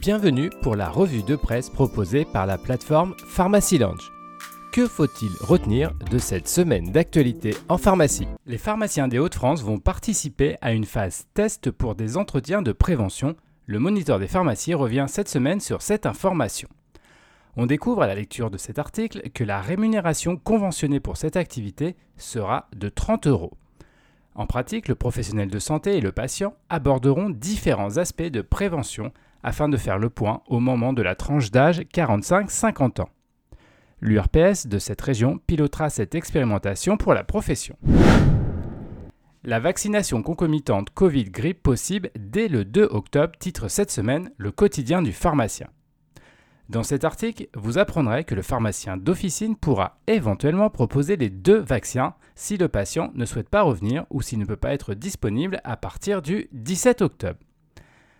Bienvenue pour la revue de presse proposée par la plateforme Pharmacy Lounge. Que faut-il retenir de cette semaine d'actualité en pharmacie? Les pharmaciens des Hauts-de-France vont participer à une phase test pour des entretiens de prévention. Le moniteur des pharmacies revient cette semaine sur cette information. On découvre à la lecture de cet article que la rémunération conventionnée pour cette activité sera de 30 euros. En pratique, le professionnel de santé et le patient aborderont différents aspects de prévention afin de faire le point au moment de la tranche d'âge 45-50 ans. L'URPS de cette région pilotera cette expérimentation pour la profession. La vaccination concomitante Covid-grippe possible dès le 2 octobre titre cette semaine le quotidien du pharmacien. Dans cet article, vous apprendrez que le pharmacien d'officine pourra éventuellement proposer les deux vaccins si le patient ne souhaite pas revenir ou s'il ne peut pas être disponible à partir du 17 octobre.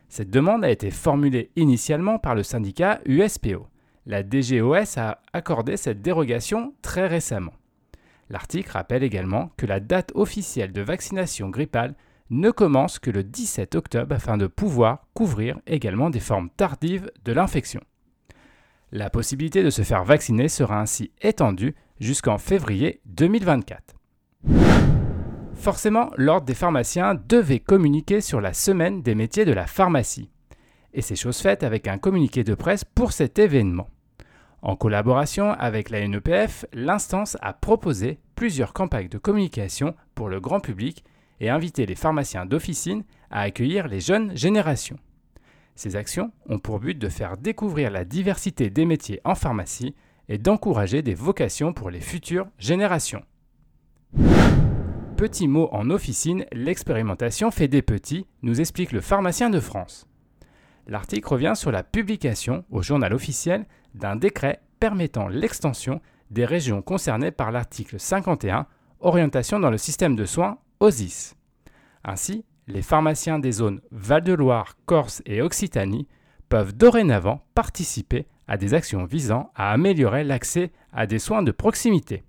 Cette demande a été formulée initialement par le syndicat USPO. La DGOS a accordé cette dérogation très récemment. L'article rappelle également que la date officielle de vaccination grippale ne commence que le 17 octobre afin de pouvoir couvrir également des formes tardives de l'infection. La possibilité de se faire vacciner sera ainsi étendue jusqu'en février 2024. Forcément, l'Ordre des pharmaciens devait communiquer sur la semaine des métiers de la pharmacie. Et c'est chose faite avec un communiqué de presse pour cet événement. En collaboration avec la NEPF, l'instance a proposé plusieurs campagnes de communication pour le grand public et invité les pharmaciens d'officine à accueillir les jeunes générations. Ces actions ont pour but de faire découvrir la diversité des métiers en pharmacie et d'encourager des vocations pour les futures générations. Petit mot en officine, l'expérimentation fait des petits, nous explique le pharmacien de France. L'article revient sur la publication au journal officiel d'un décret permettant l'extension des régions concernées par l'article 51, Orientation dans le système de soins, OSIS. Ainsi, les pharmaciens des zones Val-de-Loire, Corse et Occitanie peuvent dorénavant participer à des actions visant à améliorer l'accès à des soins de proximité.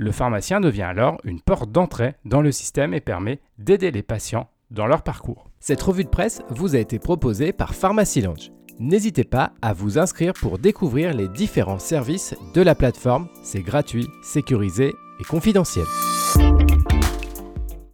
Le pharmacien devient alors une porte d'entrée dans le système et permet d'aider les patients dans leur parcours. Cette revue de presse vous a été proposée par Pharmacy Lounge. N'hésitez pas à vous inscrire pour découvrir les différents services de la plateforme. C'est gratuit, sécurisé et confidentiel.